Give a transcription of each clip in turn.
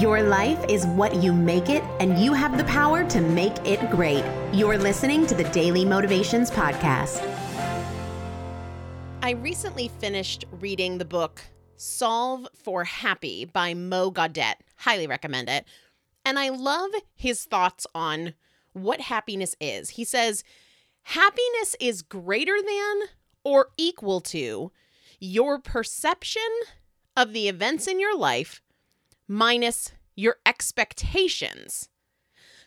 Your life is what you make it, and you have the power to make it great. You're listening to the Daily Motivations Podcast. I recently finished reading the book Solve for Happy by Mo Gawdat. Highly recommend it. And I love his thoughts on what happiness is. He says, Happiness is greater than or equal to your perception of the events in your life minus your expectations.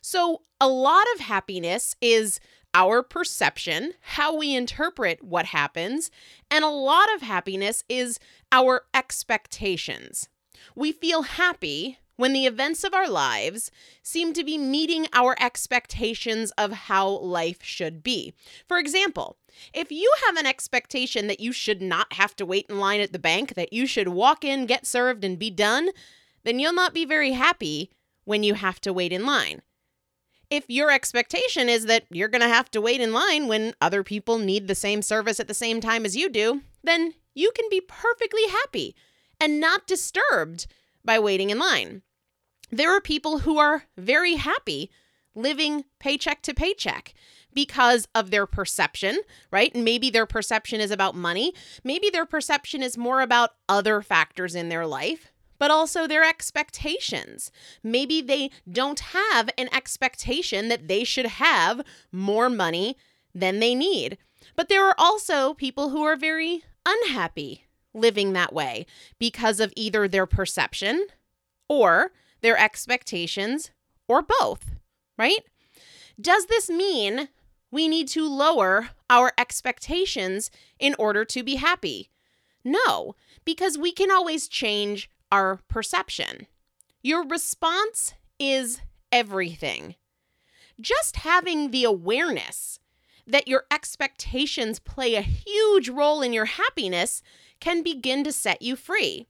So, a lot of happiness is our perception, how we interpret what happens, and a lot of happiness is our expectations. We feel happy when the events of our lives seem to be meeting our expectations of how life should be. For example, if you have an expectation that you should not have to wait in line at the bank, that you should walk in, get served, and be done, then you'll not be very happy when you have to wait in line. If your expectation is that you're going to have to wait in line when other people need the same service at the same time as you do, then you can be perfectly happy and not disturbed by waiting in line. There are people who are very happy living paycheck to paycheck because of their perception, right? And maybe their perception is about money. Maybe their perception is more about other factors in their life, but also their expectations. Maybe they don't have an expectation that they should have more money than they need. But there are also people who are very unhappy living that way because of either their perception or their expectations, or both, right? Does this mean we need to lower our expectations in order to be happy? No, because we can always change our perception. Your response is everything. Just having the awareness that your expectations play a huge role in your happiness can begin to set you free.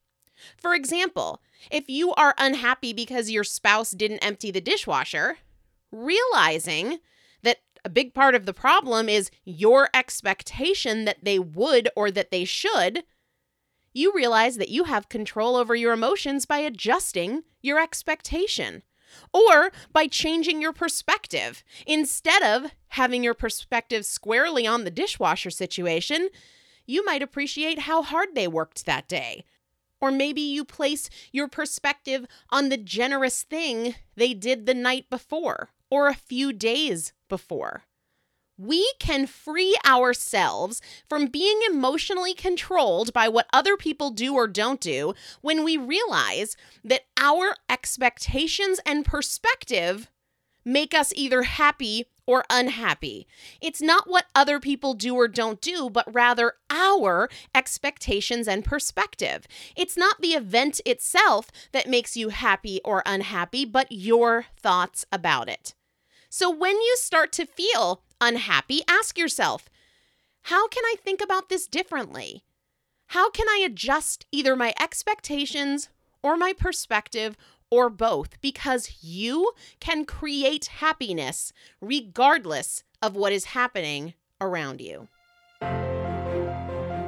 For example, if you are unhappy because your spouse didn't empty the dishwasher, realizing that a big part of the problem is your expectation that they would or that they should, you realize that you have control over your emotions by adjusting your expectation or by changing your perspective. Instead of having your perspective squarely on the dishwasher situation, you might appreciate how hard they worked that day or maybe you place your perspective on the generous thing they did the night before or a few days before. We can free ourselves from being emotionally controlled by what other people do or don't do when we realize that our expectations and perspective make us either happy or unhappy. It's not what other people do or don't do, but rather our expectations and perspective. It's not the event itself that makes you happy or unhappy, but your thoughts about it. So when you start to feel unhappy, ask yourself, how can I think about this differently? How can I adjust either my expectations or my perspective or both because you can create happiness regardless of what is happening around you.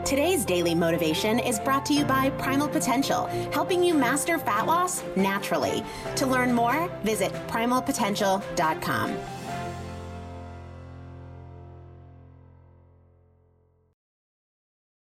Today's daily motivation is brought to you by Primal Potential, helping you master fat loss naturally. To learn more, visit primalpotential.com.